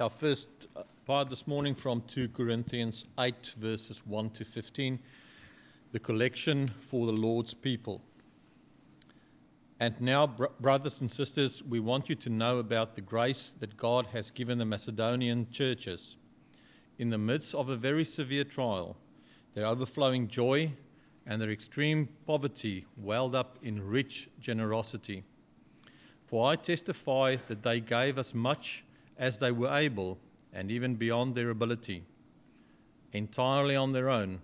our first uh, part this morning from 2 Corinthians 8, verses 1 to 15, the collection for the Lord's people. And now, br- brothers and sisters, we want you to know about the grace that God has given the Macedonian churches. In the midst of a very severe trial, their overflowing joy and their extreme poverty welled up in rich generosity. For I testify that they gave as much as they were able, and even beyond their ability. Entirely on their own,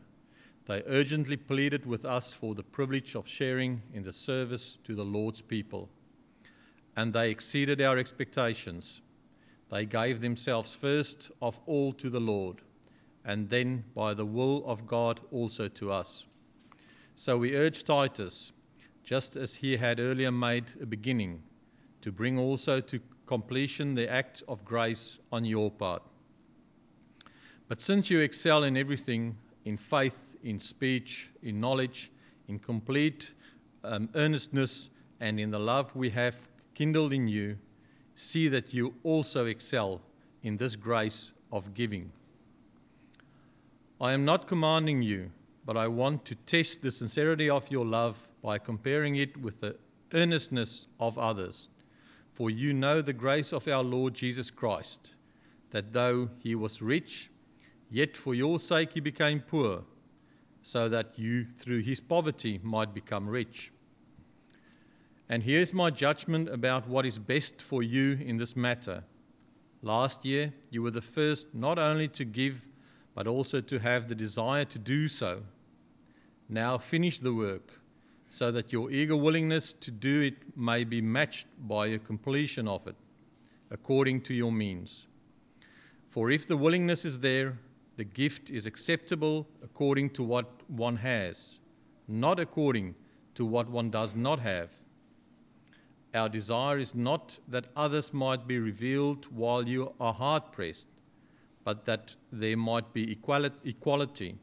they urgently pleaded with us for the privilege of sharing in the service to the Lord's people. And they exceeded our expectations. They gave themselves first of all to the Lord, and then by the will of God also to us. So we urge Titus, just as he had earlier made a beginning, to bring also to completion the act of grace on your part. But since you excel in everything, in faith, in speech, in knowledge, in complete um, earnestness, and in the love we have kindled in you, see that you also excel in this grace of giving. I am not commanding you, but I want to test the sincerity of your love by comparing it with the earnestness of others. For you know the grace of our Lord Jesus Christ, that though he was rich, yet for your sake he became poor, so that you through his poverty might become rich. And here's my judgment about what is best for you in this matter. Last year, you were the first not only to give, but also to have the desire to do so. Now finish the work so that your eager willingness to do it may be matched by a completion of it, according to your means. For if the willingness is there, the gift is acceptable according to what one has, not according to what one does not have. Our desire is not that others might be revealed while you are hard pressed, but that there might be equality.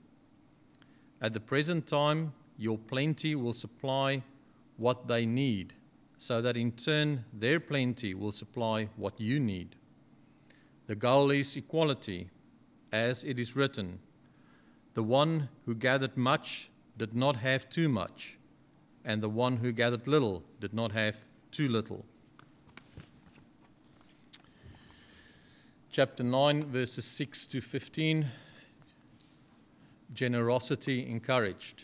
At the present time, your plenty will supply what they need, so that in turn their plenty will supply what you need. The goal is equality, as it is written The one who gathered much did not have too much, and the one who gathered little did not have too little. Chapter 9, verses 6 to 15 Generosity encouraged.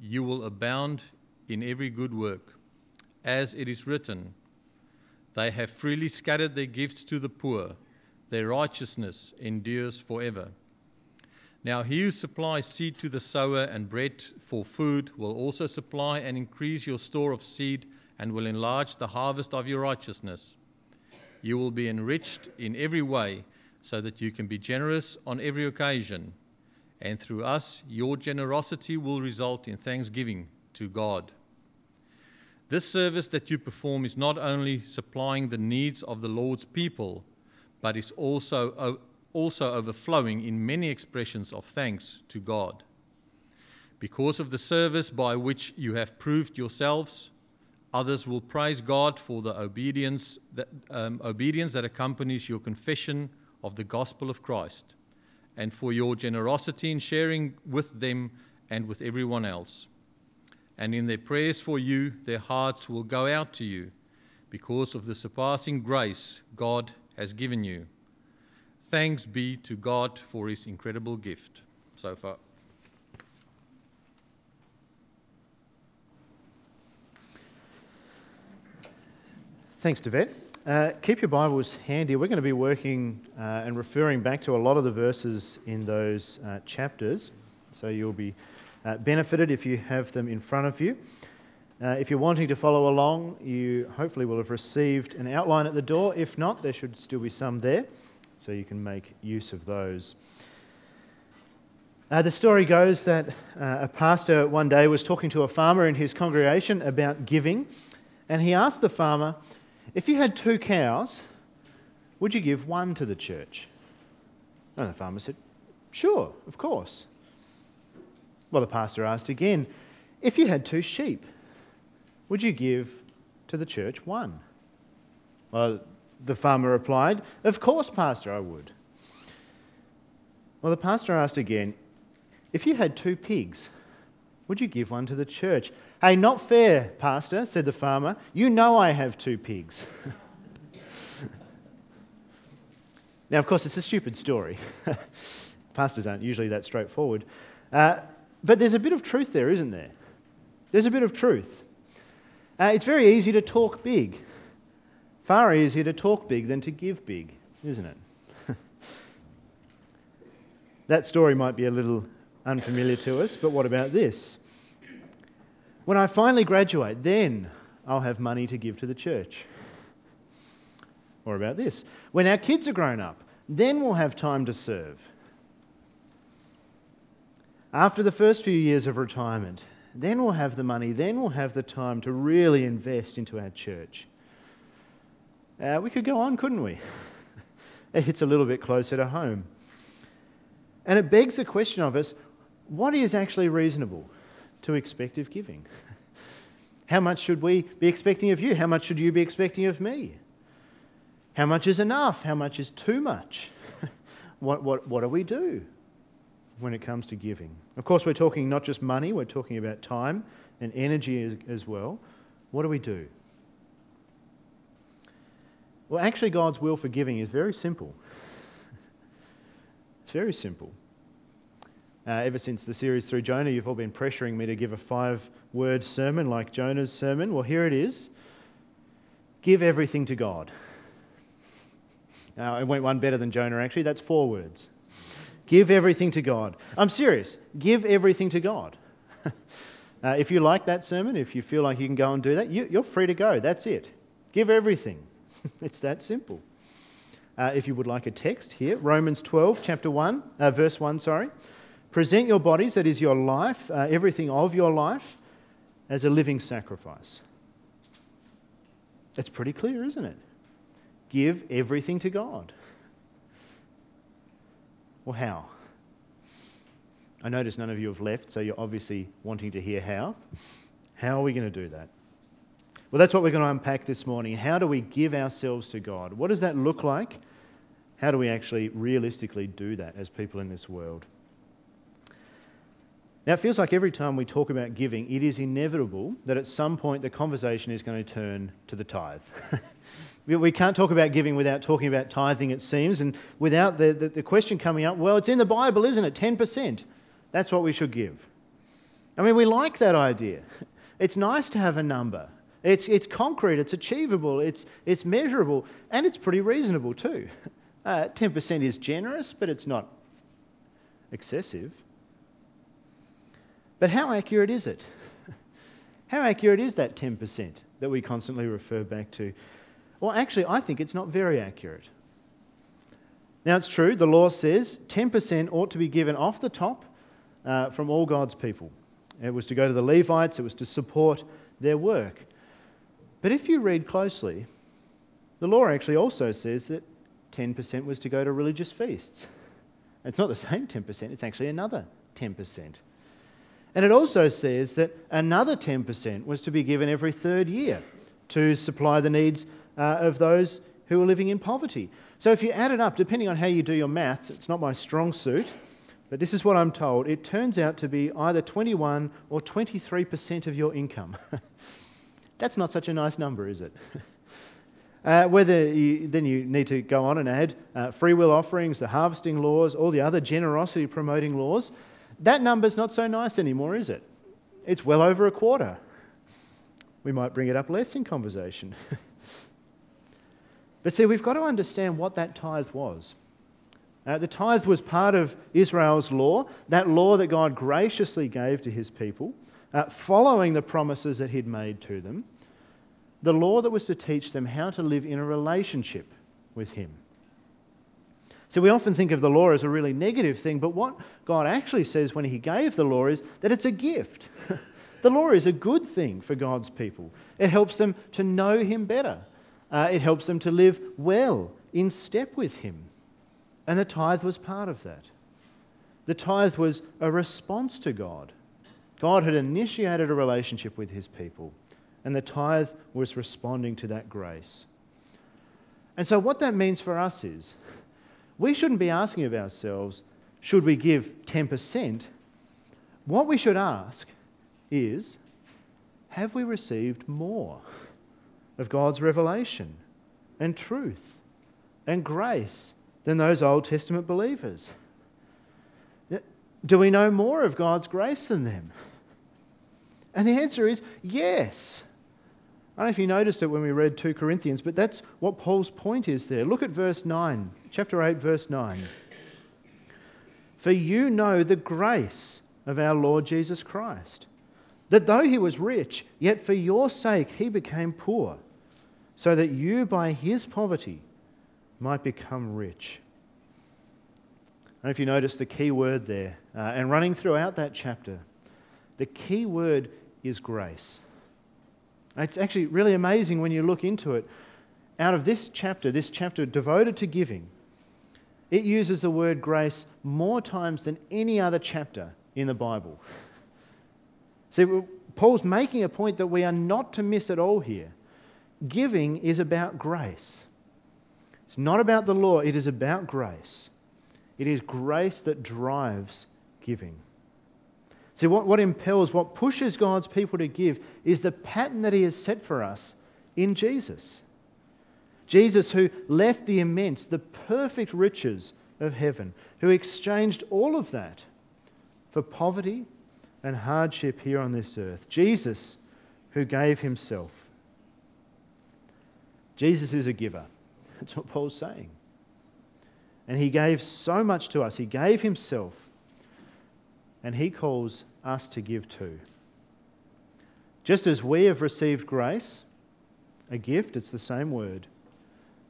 you will abound in every good work. As it is written, They have freely scattered their gifts to the poor, their righteousness endures forever. Now, he who supplies seed to the sower and bread for food will also supply and increase your store of seed and will enlarge the harvest of your righteousness. You will be enriched in every way so that you can be generous on every occasion and through us, your generosity will result in thanksgiving to God. This service that you perform is not only supplying the needs of the Lord's people, but is also, also overflowing in many expressions of thanks to God. Because of the service by which you have proved yourselves, others will praise God for the obedience that, um, obedience that accompanies your confession of the gospel of Christ and for your generosity in sharing with them and with everyone else. And in their prayers for you, their hearts will go out to you because of the surpassing grace God has given you. Thanks be to God for his incredible gift so far. Thanks, Devet. Uh, keep your Bibles handy. We're going to be working uh, and referring back to a lot of the verses in those uh, chapters, so you'll be uh, benefited if you have them in front of you. Uh, if you're wanting to follow along, you hopefully will have received an outline at the door. If not, there should still be some there. so you can make use of those. Uh, the story goes that a pastor one day was talking to a farmer in his congregation about giving, and he asked the farmer, If you had two cows, would you give one to the church? And the farmer said, Sure, of course. Well, the pastor asked again, If you had two sheep, would you give to the church one? Well, the farmer replied, Of course, Pastor, I would. Well, the pastor asked again, if you had two pigs, would you give one to the church? Hey, not fair, Pastor, said the farmer. You know I have two pigs. now, of course, it's a stupid story. Pastors aren't usually that straightforward. Uh, but there's a bit of truth there, isn't there? There's a bit of truth. Uh, it's very easy to talk big. Far easier to talk big than to give big, isn't it? that story might be a little unfamiliar to us, but what about this? When I finally graduate, then I'll have money to give to the church. Or about this? When our kids are grown up, then we'll have time to serve. After the first few years of retirement, then we'll have the money, then we'll have the time to really invest into our church. Uh, we could go on, couldn't we? it's a little bit closer to home. And it begs the question of us what is actually reasonable to expect of giving? How much should we be expecting of you? How much should you be expecting of me? How much is enough? How much is too much? what, what, what do we do when it comes to giving? Of course, we're talking not just money, we're talking about time and energy as, as well. What do we do? Well, actually, God's will for giving is very simple. It's very simple. Uh, ever since the series through Jonah, you've all been pressuring me to give a five word sermon like Jonah's sermon. Well, here it is Give everything to God. Now, it went one better than Jonah, actually. That's four words. Give everything to God. I'm serious. Give everything to God. uh, if you like that sermon, if you feel like you can go and do that, you, are free to go. That's it. Give everything. it's that simple. Uh, if you would like a text here, Romans 12, chapter 1, uh, verse 1, sorry. Present your bodies, that is your life, uh, everything of your life, as a living sacrifice. That's pretty clear, isn't it? Give everything to God. Well, how? I notice none of you have left, so you're obviously wanting to hear how. How are we going to do that? Well, that's what we're going to unpack this morning. How do we give ourselves to God? What does that look like? How do we actually realistically do that as people in this world? Now, it feels like every time we talk about giving, it is inevitable that at some point the conversation is going to turn to the tithe. we can't talk about giving without talking about tithing, it seems, and without the, the, the, question coming up, well, it's in the Bible, isn't it? 10%. That's what we should give. I mean, we like that idea. It's nice to have a number. It's, it's concrete, it's achievable, it's, it's measurable, and it's pretty reasonable too. Uh, 10% is generous, but it's not excessive. But how accurate is it? How accurate is that 10% that we constantly refer back to? Well, actually, I think it's not very accurate. Now, it's true, the law says 10% ought to be given off the top uh, from all God's people. It was to go to the Levites, it was to support their work. But if you read closely, the law actually also says that 10% was to go to religious feasts. It's not the same 10%, it's actually another 10%. And it also says that another 10% was to be given every third year to supply the needs uh, of those who are living in poverty. So if you add it up, depending on how you do your maths, it's not my strong suit, but this is what I'm told. It turns out to be either 21 or 23% of your income. That's not such a nice number, is it? Uh, whether you, then you need to go on and add uh, free will offerings, the harvesting laws, all the other generosity promoting laws. That number's not so nice anymore, is it? It's well over a quarter. We might bring it up less in conversation. but see, we've got to understand what that tithe was. Uh, the tithe was part of Israel's law, that law that God graciously gave to his people, uh, following the promises that he'd made to them. The law that was to teach them how to live in a relationship with him. So we often think of the law as a really negative thing, but what God actually says when He gave the law is that it's a gift. the law is a good thing for God's people. It helps them to know Him better, uh, it helps them to live well in step with Him. And the tithe was part of that. The tithe was a response to God. God had initiated a relationship with His people, and the tithe was responding to that grace. And so, what that means for us is we shouldn't be asking of ourselves, should we give 10%? What we should ask is, have we received more of God's revelation and truth and grace than those Old Testament believers? Do we know more of God's grace than them? And the answer is yes. I don't know if you noticed it when we read 2 Corinthians, but that's what Paul's point is there. Look at verse 9, chapter 8, verse 9. For you know the grace of our Lord Jesus Christ, that though he was rich, yet for your sake he became poor, so that you by his poverty might become rich. I don't know if you noticed the key word there, uh, and running throughout that chapter, the key word is grace. It's actually really amazing when you look into it. Out of this chapter, this chapter devoted to giving, it uses the word grace more times than any other chapter in the Bible. See, Paul's making a point that we are not to miss at all here. Giving is about grace. It's not about the law, it is about grace. It is grace that drives giving. See, what, what impels, what pushes God's people to give is the pattern that He has set for us in Jesus. Jesus, who left the immense, the perfect riches of heaven, who exchanged all of that for poverty and hardship here on this earth. Jesus, who gave Himself. Jesus is a giver. That's what Paul's saying. And He gave so much to us. He gave Himself and He calls us to give too. Just as we have received grace, a gift, it's the same word.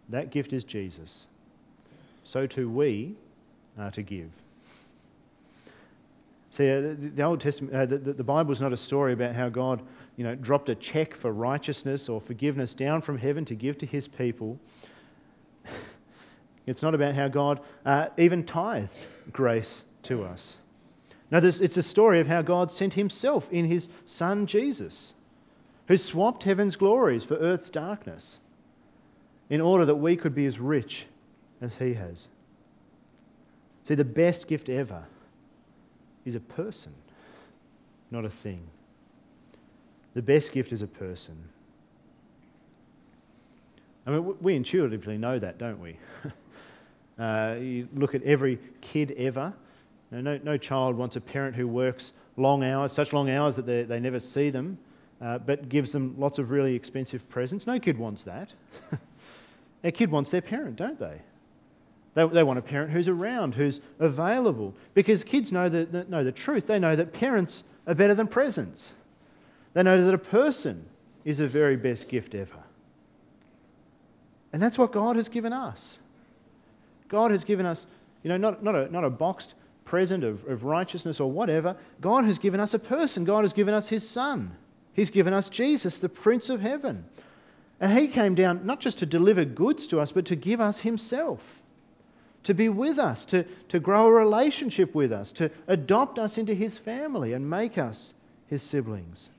That gift is Jesus. So too we are to give. See, uh, the Old Testament, uh, the, the Bible is not a story about how God, you know, dropped a check for righteousness or forgiveness down from heaven to give to His people. It's not about how God uh, even tithed grace to us. Now, it's a story of how God sent Himself in His Son Jesus, who swapped heaven's glories for earth's darkness in order that we could be as rich as He has. See, the best gift ever is a person, not a thing. The best gift is a person. I mean, we intuitively know that, don't we? uh, you look at every kid ever no, no child wants a parent who works long hours, such long hours that they, they never see them, uh, but gives them lots of really expensive presents. No kid wants that. a kid wants their parent, don't they? They, they want a parent who's around, who's available. Because kids know the, the, know the truth. They know that parents are better than presents. They know that a person is the very best gift ever. And that's what God has given us. God has given us, you know, not, not, a, not a boxed present, of, of righteousness, or whatever, God has given us a person. God has given us His Son. He's given us Jesus, the Prince of Heaven. And He came down not just to deliver goods to us, but to give us Himself, to be with us, to, to grow a relationship with us, to adopt us into His family and make us His siblings.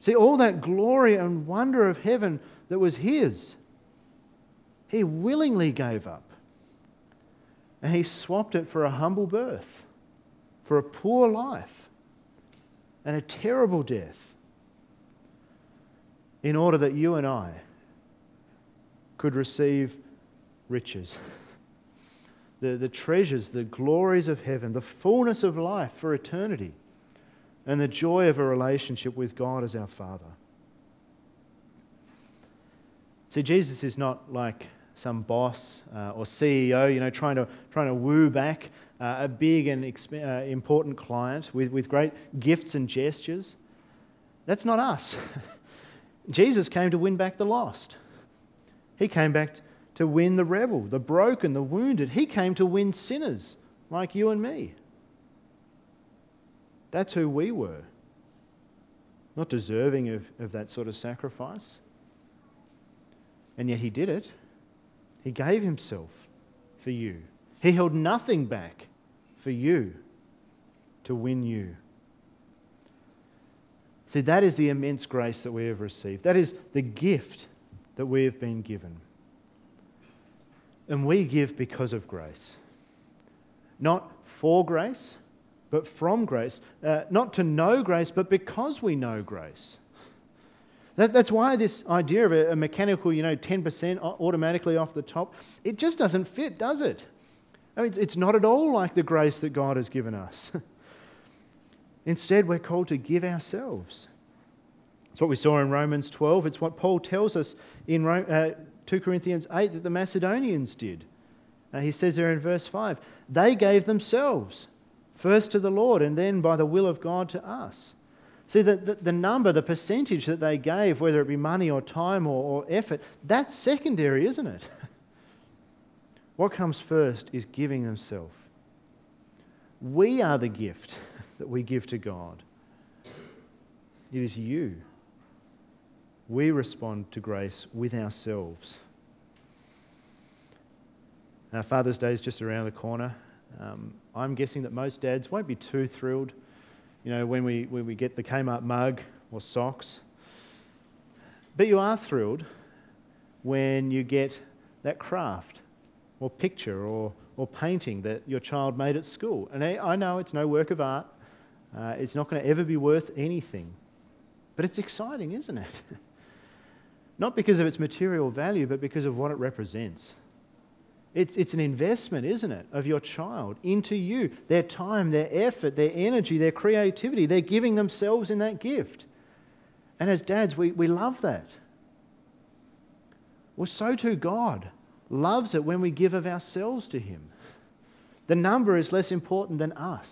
See, all that glory and wonder of heaven that was His, He willingly gave up and he swapped it for a humble birth, for a poor life, and a terrible death, in order that you and I could receive riches. The, the treasures, the glories of heaven, the fullness of life for eternity, and the joy of a relationship with God as our Father. See, Jesus is not like some boss uh, or CEO, you know, trying to, trying to woo back uh, a big and exp- uh, important client with, with great gifts and gestures. That's not us. Jesus came to win back the lost. He came back to win the rebel, the broken, the wounded. He came to win sinners like you and me. That's who we were. Not deserving of, of that sort of sacrifice. And yet he did it. He gave himself for you. He held nothing back for you to win you. See, that is the immense grace that we have received. That is the gift that we have been given. And we give because of grace. Not for grace, but from grace. Uh, not to know grace, but because we know grace. That, that's why this idea of a, a mechanical, you know, 10% automatically off the top, it just doesn't fit, does it? I mean, it's not at all like the grace that God has given us. Instead, we're called to give ourselves. It's what we saw in Romans 12. It's what Paul tells us in uh, 2 Corinthians 8 that the Macedonians did. Uh, he says there in verse 5 they gave themselves, first to the Lord and then by the will of God to us. See, the, the, the number, the percentage that they gave, whether it be money or time or, or effort, that's secondary, isn't it? what comes first is giving themselves. We are the gift that we give to God. It is you. We respond to grace with ourselves. Now, Father's Day is just around the corner. Um, I'm guessing that most dads won't be too thrilled, you know, when we, when we get the Kmart mug or socks. But you are thrilled when you get that craft or picture or, or painting that your child made at school. And I know it's no work of art, uh, it's not going to ever be worth anything. But it's exciting, isn't it? not because of its material value, but because of what it represents. It's, it's an investment, isn't it, of your child into you, their time, their effort, their energy, their creativity. They're giving themselves in that gift. And as dads, we, we love that. Well, so too God loves it when we give of ourselves to Him. The number is less important than us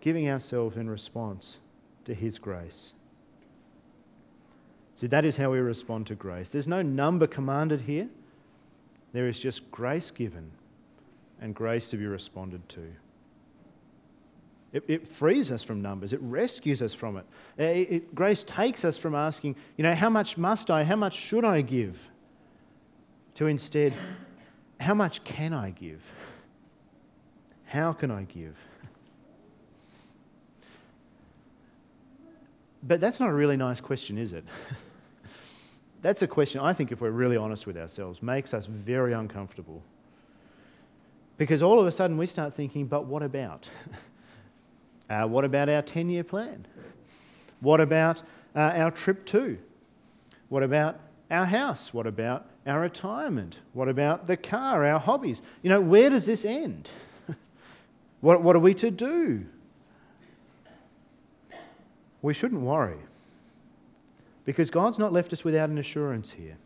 giving ourselves in response to His grace. See, that is how we respond to grace. There's no number commanded here. There is just grace given and grace to be responded to. It, it frees us from numbers. It rescues us from it. It, it. Grace takes us from asking, you know, how much must I, how much should I give? To instead, how much can I give? How can I give? But that's not a really nice question, is it? That's a question I think, if we're really honest with ourselves, makes us very uncomfortable. Because all of a sudden we start thinking, but what about? uh, what about our 10 year plan? What about uh, our trip to? What about our house? What about our retirement? What about the car, our hobbies? You know, where does this end? what, what are we to do? We shouldn't worry. Because God's not left us without an assurance here.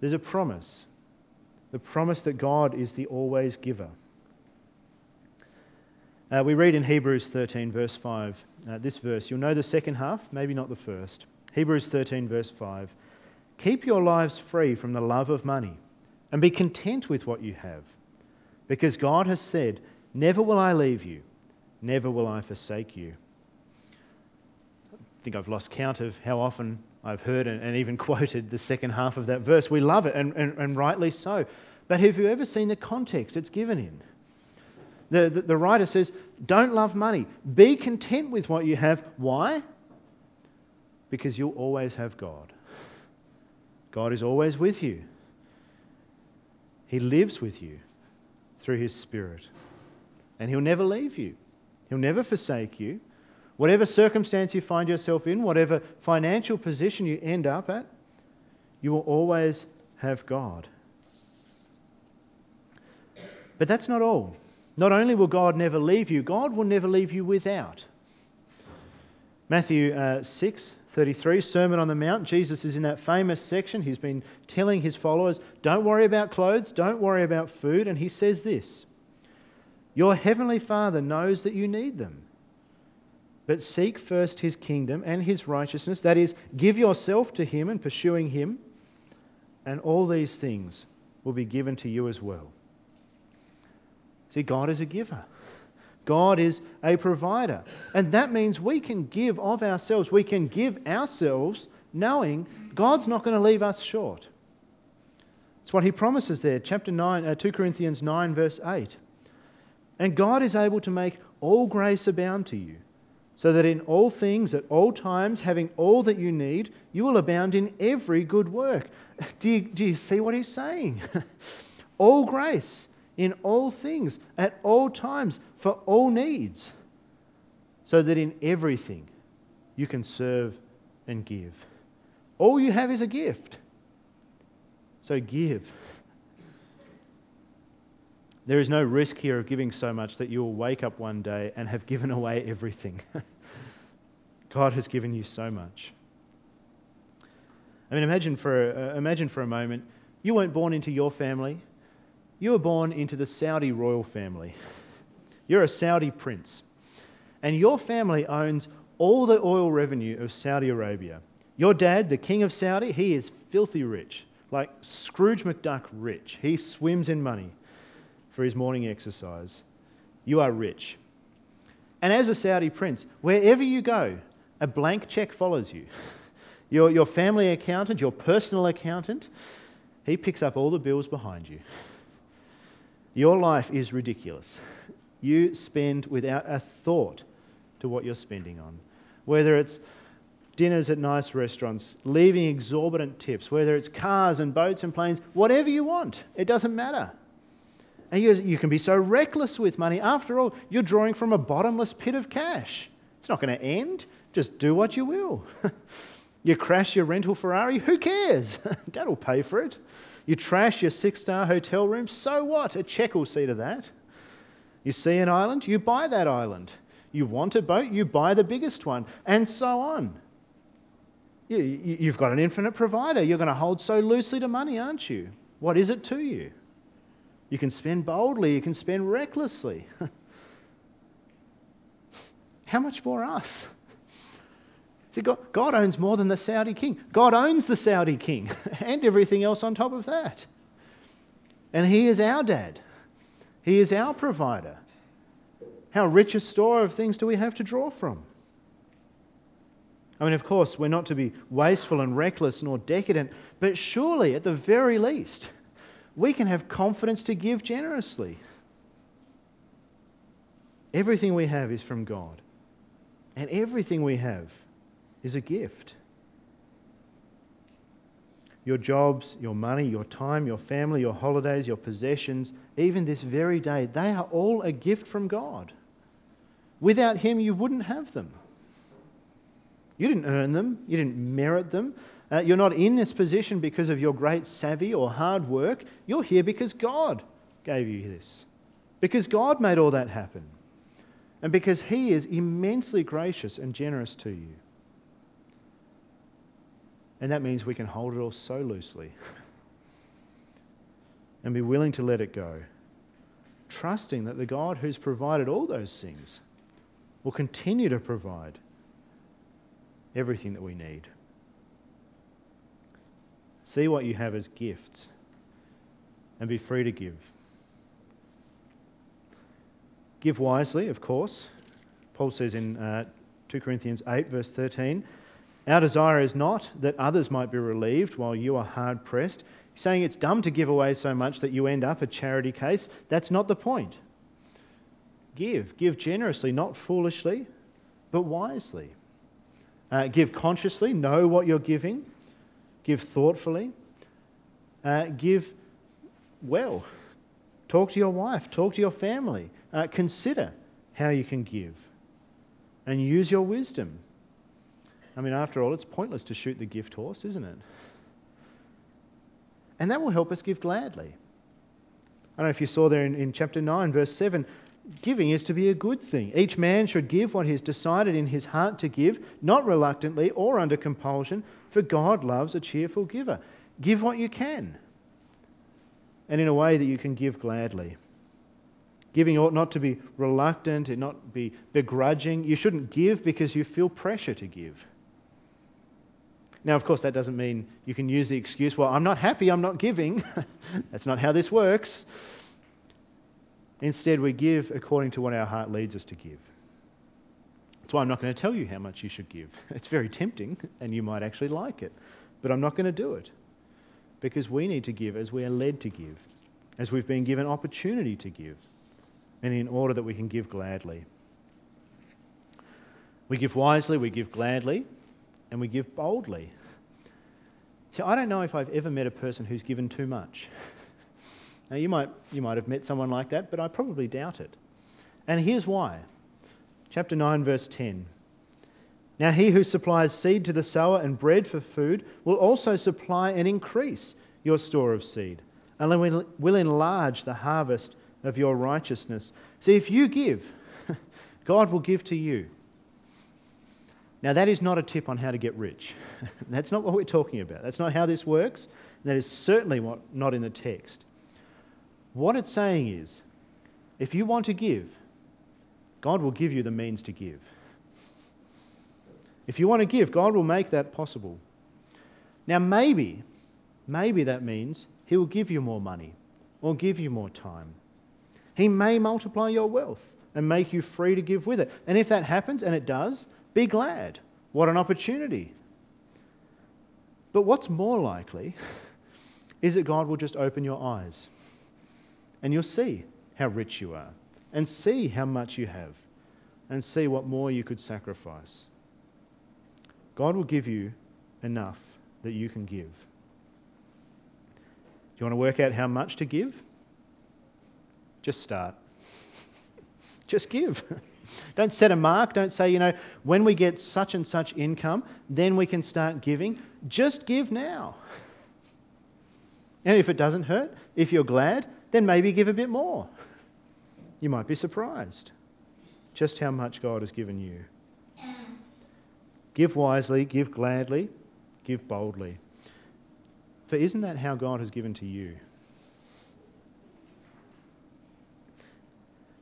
There's a promise the promise that God is the always giver. Uh, we read in Hebrews 13, verse 5, uh, this verse. You'll know the second half, maybe not the first. Hebrews 13, verse 5. Keep your lives free from the love of money and be content with what you have, because God has said, Never will I leave you, never will I forsake you think I've lost count of how often I've heard and, and even quoted the second half of that verse. We love it, and, and, and rightly so. But have you ever seen the context it's given in? The, the, the, writer says, Don't love money. Be content with what you have. Why? Because you'll always have God. God is always with you, He lives with you through His Spirit. And He'll never leave you, He'll never forsake you. Whatever circumstance you find yourself in, whatever financial position you end up at, you will always have God. But that's not all. Not only will God never leave you, God will never leave you without. Matthew uh, 6 33, Sermon on the Mount. Jesus is in that famous section. He's been telling his followers, Don't worry about clothes, don't worry about food. And he says this Your heavenly Father knows that you need them. But seek first his kingdom and his righteousness. That is, give yourself to him and pursuing him. and all these things will be given to you as well. See, God is a giver. God is a provider. And that means we can give of ourselves. We can give ourselves knowing God's not going to leave us short. It's what he promises there, chapter 9, uh, 2 Corinthians 9, verse 8. And God is able to make all grace abound to you, so that in all things, at all times, having all that you need, you will abound in every good work. Do you, do you see what he's saying? all grace in all things, at all times, for all needs, so that in everything you can serve and give. All you have is a gift. So give. There is no risk here of giving so much that you will wake up one day and have given away everything. God has given you so much. I mean, imagine for, uh, imagine for a moment you weren't born into your family, you were born into the Saudi royal family. You're a Saudi prince. And your family owns all the oil revenue of Saudi Arabia. Your dad, the king of Saudi, he is filthy rich, like Scrooge McDuck rich. He swims in money for his morning exercise. You are rich. And as a Saudi prince, wherever you go, a blank check follows you. Your, your family accountant, your personal accountant, he picks up all the bills behind you. Your life is ridiculous. You spend without a thought to what you're spending on. Whether it's dinners at nice restaurants, leaving exorbitant tips, whether it's cars and boats and planes, whatever you want, it doesn't matter. And you, you can be so reckless with money. After all, you're drawing from a bottomless pit of cash. It's not going to end. Just do what you will. you crash your rental Ferrari, who cares? Dad will pay for it. You trash your six star hotel room, so what? A check will see to that. You see an island, you buy that island. You want a boat, you buy the biggest one, and so on. You, you've got an infinite provider. You're going to hold so loosely to money, aren't you? What is it to you? You can spend boldly, you can spend recklessly. How much more us? See, God, God owns more than the Saudi king. God owns the Saudi king and everything else on top of that. And He is our dad, He is our provider. How rich a store of things do we have to draw from? I mean, of course, we're not to be wasteful and reckless nor decadent, but surely, at the very least, we can have confidence to give generously. Everything we have is from God, and everything we have is a gift. Your jobs, your money, your time, your family, your holidays, your possessions, even this very day, they are all a gift from God. Without Him, you wouldn't have them. You didn't earn them, you didn't merit them. Uh, you're not in this position because of your great savvy or hard work. You're here because God gave you this, because God made all that happen, and because He is immensely gracious and generous to you. And that means we can hold it all so loosely and be willing to let it go, trusting that the God who's provided all those things will continue to provide everything that we need. See what you have as gifts and be free to give. Give wisely, of course. Paul says in uh, 2 Corinthians 8, verse 13, our desire is not that others might be relieved while you are hard pressed. saying it's dumb to give away so much that you end up a charity case. That's not the point. Give. Give generously, not foolishly, but wisely. Uh, give consciously, know what you're giving. Give thoughtfully. Uh, give well. Talk to your wife, talk to your family. Uh, consider how you can give. And use your wisdom I mean, after all, it's pointless to shoot the gift horse, isn't it? And that will help us give gladly. I don't know if you saw there in, in chapter 9, verse 7 giving is to be a good thing. Each man should give what he has decided in his heart to give, not reluctantly or under compulsion, for God loves a cheerful giver. Give what you can, and in a way that you can give gladly. Giving ought not to be reluctant, and not be begrudging. You shouldn't give because you feel pressure to give. Now, of course, that doesn't mean you can use the excuse, well, I'm not happy, I'm not giving. That's not how this works. Instead, we give according to what our heart leads us to give. That's why I'm not going to tell you how much you should give. It's very tempting, and you might actually like it. But I'm not going to do it. Because we need to give as we are led to give, as we've been given opportunity to give, and in order that we can give gladly. We give wisely, we give gladly, and we give boldly. See, I don't know if I've ever met a person who's given too much. Now, you might, you might have met someone like that, but I probably doubt it. And here's why. Chapter 9, verse 10. Now, he who supplies seed to the sower and bread for food will also supply and increase your store of seed, and will enlarge the harvest of your righteousness. See, if you give, God will give to you. Now, that is not a tip on how to get rich. That's not what we're talking about. That's not how this works. That is certainly what, not in the text. What it's saying is if you want to give, God will give you the means to give. If you want to give, God will make that possible. Now, maybe, maybe that means He will give you more money or give you more time. He may multiply your wealth and make you free to give with it. And if that happens, and it does, be glad. What an opportunity. But what's more likely is that God will just open your eyes and you'll see how rich you are, and see how much you have, and see what more you could sacrifice. God will give you enough that you can give. Do you want to work out how much to give? Just start. Just give. Don't set a mark. Don't say, you know, when we get such and such income, then we can start giving. Just give now. And if it doesn't hurt, if you're glad, then maybe give a bit more. You might be surprised just how much God has given you. Give wisely, give gladly, give boldly. For isn't that how God has given to you?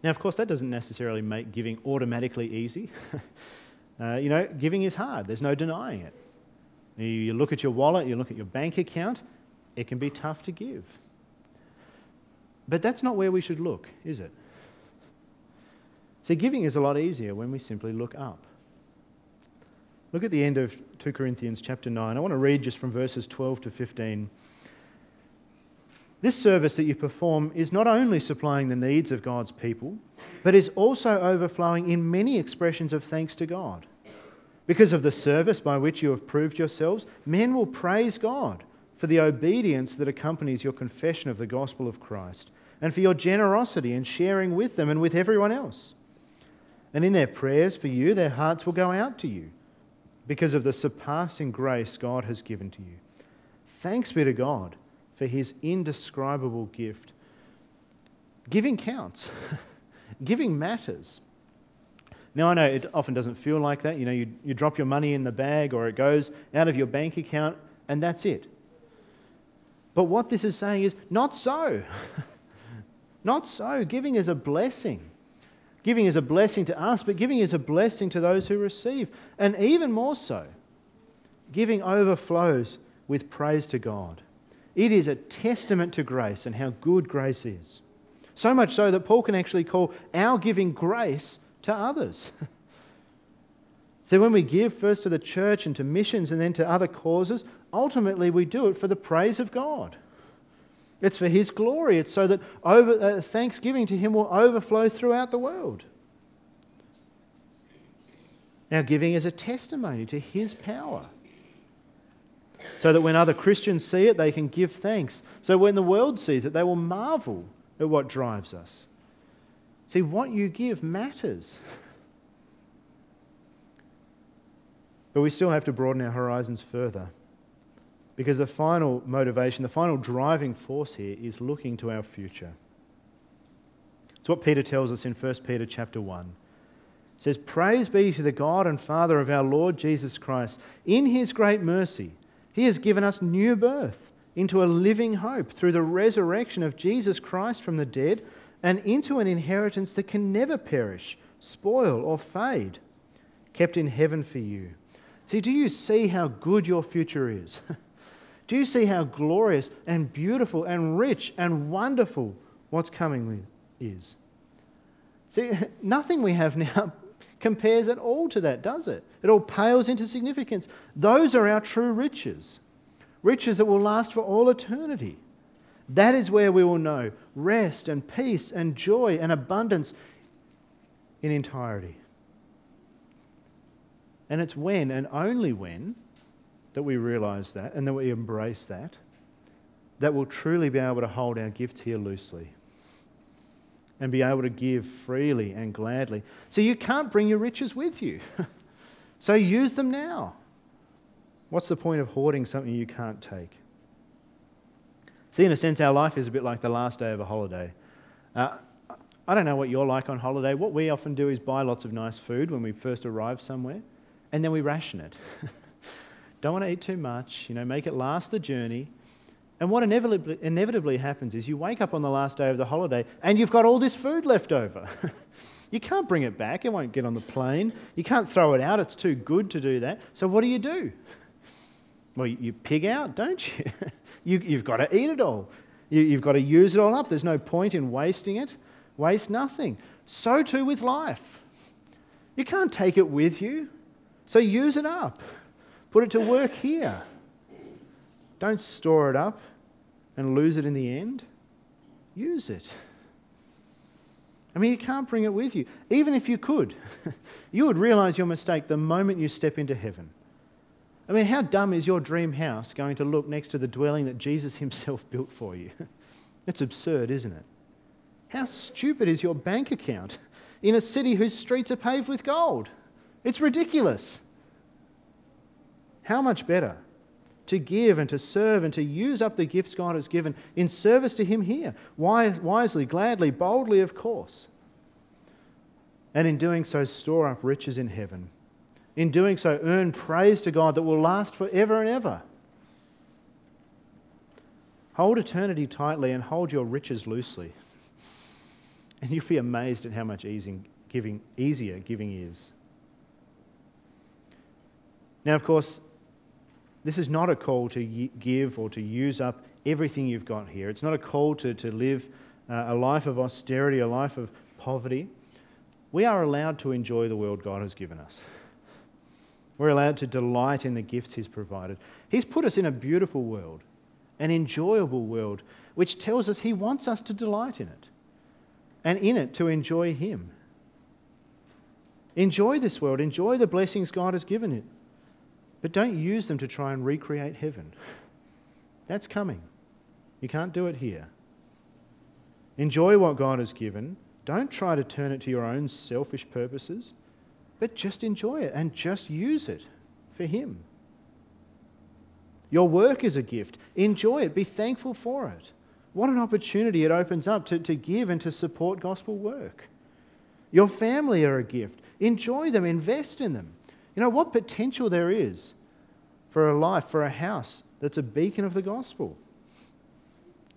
Now, of course, that doesn't necessarily make giving automatically easy. uh, you know, giving is hard, there's no denying it. You look at your wallet, you look at your bank account, it can be tough to give. But that's not where we should look, is it? See, giving is a lot easier when we simply look up. Look at the end of 2 Corinthians chapter 9. I want to read just from verses 12 to 15. This service that you perform is not only supplying the needs of God's people, but is also overflowing in many expressions of thanks to God. Because of the service by which you have proved yourselves, men will praise God for the obedience that accompanies your confession of the gospel of Christ, and for your generosity in sharing with them and with everyone else. And in their prayers for you, their hearts will go out to you because of the surpassing grace God has given to you. Thanks be to God for his indescribable gift. Giving counts, giving matters. Now, I know it often doesn't feel like that. You know, you, you drop your money in the bag or it goes out of your bank account and that's it. But what this is saying is not so. not so. Giving is a blessing. Giving is a blessing to us, but giving is a blessing to those who receive. And even more so, giving overflows with praise to God. It is a testament to grace and how good grace is. So much so that Paul can actually call our giving grace to others. so when we give first to the church and to missions and then to other causes, ultimately we do it for the praise of God. It's for His glory. It's so that over, uh, thanksgiving to Him will overflow throughout the world. Our giving is a testimony to His power. So that when other Christians see it, they can give thanks. So when the world sees it, they will marvel at what drives us. See, what you give matters. But we still have to broaden our horizons further. Because the final motivation, the final driving force here is looking to our future. It's what Peter tells us in 1 Peter chapter 1. It says, Praise be to the God and Father of our Lord Jesus Christ. In his great mercy, he has given us new birth into a living hope through the resurrection of Jesus Christ from the dead and into an inheritance that can never perish, spoil, or fade, kept in heaven for you See, do you see how good your future is? do you see how glorious and beautiful and rich and wonderful what's coming is? See, nothing we have now compares at all to that, does it? It all pales into significance. Those are our true riches, riches that will last for all eternity. That is where we will know rest and peace and joy and abundance in entirety. And it's when and only when that we realize that and that we embrace that, that we'll truly be able to hold our gift here loosely and be able to give freely and gladly. So you can't bring your riches with you. so use them now. What's the point of hoarding something you can't take? See, in a sense, our life is a bit like the last day of a holiday. Uh, I don't know what you're like on holiday. What we often do is buy lots of nice food when we first arrive somewhere, and then we ration it. don't want to eat too much, you know, make it last the journey. And what inevitably, inevitably happens is you wake up on the last day of the holiday and you've got all this food left over. you can't bring it back, it won't get on the plane. You can't throw it out, it's too good to do that. So what do you do? Well, you pig out, don't you? you have got to eat it all. You, you've got to use it all up. There's no point in wasting it. Waste nothing. So too with life. You can't take it with you. So use it up. Put it to work here. Don't store it up and lose it in the end. Use it. I mean, you can't bring it with you. Even if you could, you would realize your mistake the moment you step into heaven. I mean, how dumb is your dream house going to look next to the dwelling that Jesus himself built for you? it's absurd, isn't it? How stupid is your bank account in a city whose streets are paved with gold? It's ridiculous. How much better to give and to serve and to use up the gifts God has given in service to Him here. Wisely, gladly, boldly, of course. And in doing so, store up riches in heaven. In doing so, earn praise to God that will last forever and ever. Hold eternity tightly and hold your riches loosely. And you'll be amazed at how much giving, easier giving is. Now, of course, this is not a call to give or to use up everything you've got here. It's not a call to, to live uh, a life of austerity, a life of poverty. We are allowed to enjoy the world God has given us. We're allowed to delight in the gifts He's provided. He's put us in a beautiful world, an enjoyable world, which tells us He wants us to delight in it and in it to enjoy Him. Enjoy this world, enjoy the blessings God has given it. But don't use them to try and recreate heaven. That's coming. You can't do it here. Enjoy what God has given. Don't try to turn it to your own selfish purposes, but just enjoy it and just use it for Him. Your work is a gift. Enjoy it. Be thankful for it. What an opportunity it opens up to, to give and to support gospel work. Your family are a gift. Enjoy them, invest in them. You know what potential there is for a life, for a house that's a beacon of the gospel.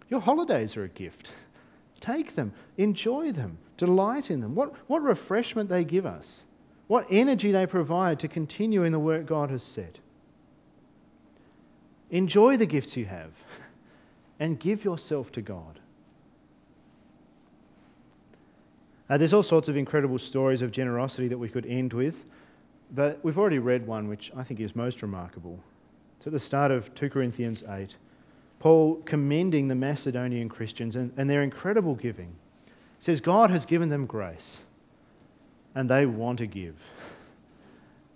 Your holidays are a gift. Take them, enjoy them, delight in them. What, what refreshment they give us, what energy they provide to continue in the work God has set. Enjoy the gifts you have and give yourself to God. Uh, there's all sorts of incredible stories of generosity that we could end with. But we've already read one which I think is most remarkable. It's at the start of 2 Corinthians 8. Paul commending the Macedonian Christians and, and their incredible giving. He says, God has given them grace, and they want to give.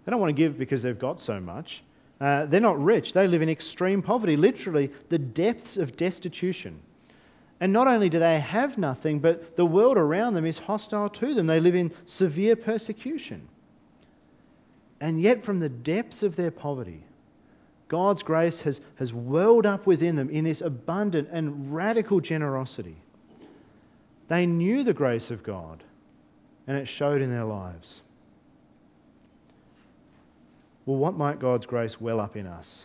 They don't want to give because they've got so much. Uh, they're not rich. They live in extreme poverty, literally the depths of destitution. And not only do they have nothing, but the world around them is hostile to them. They live in severe persecution. And yet, from the depths of their poverty, God's grace has, has welled up within them in this abundant and radical generosity. They knew the grace of God, and it showed in their lives. Well, what might God's grace well up in us?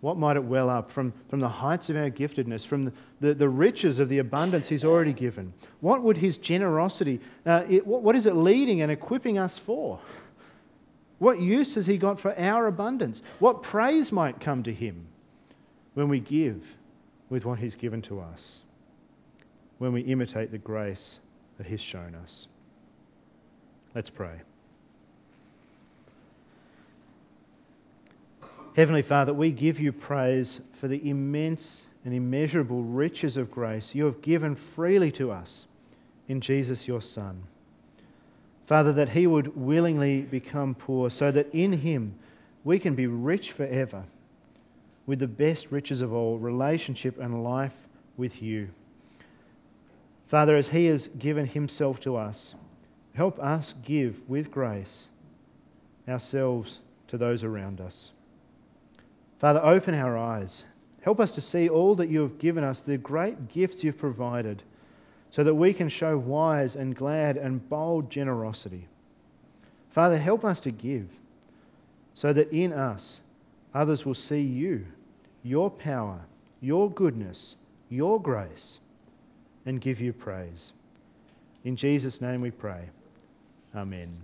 What might it well up from, from the heights of our giftedness, from the, the, the riches of the abundance He's already given? What would His generosity, uh, it, what, what is it leading and equipping us for? What use has he got for our abundance? What praise might come to him when we give with what he's given to us? When we imitate the grace that he's shown us? Let's pray. Heavenly Father, we give you praise for the immense and immeasurable riches of grace you have given freely to us in Jesus your Son. Father, that he would willingly become poor so that in him we can be rich forever with the best riches of all relationship and life with you. Father, as he has given himself to us, help us give with grace ourselves to those around us. Father, open our eyes. Help us to see all that you have given us, the great gifts you've provided, so that we can show wise and glad and bold generosity. Father, help us to give, so that in us others will see you, your power, your goodness, your grace, and give you praise. In Jesus' name we pray. Amen.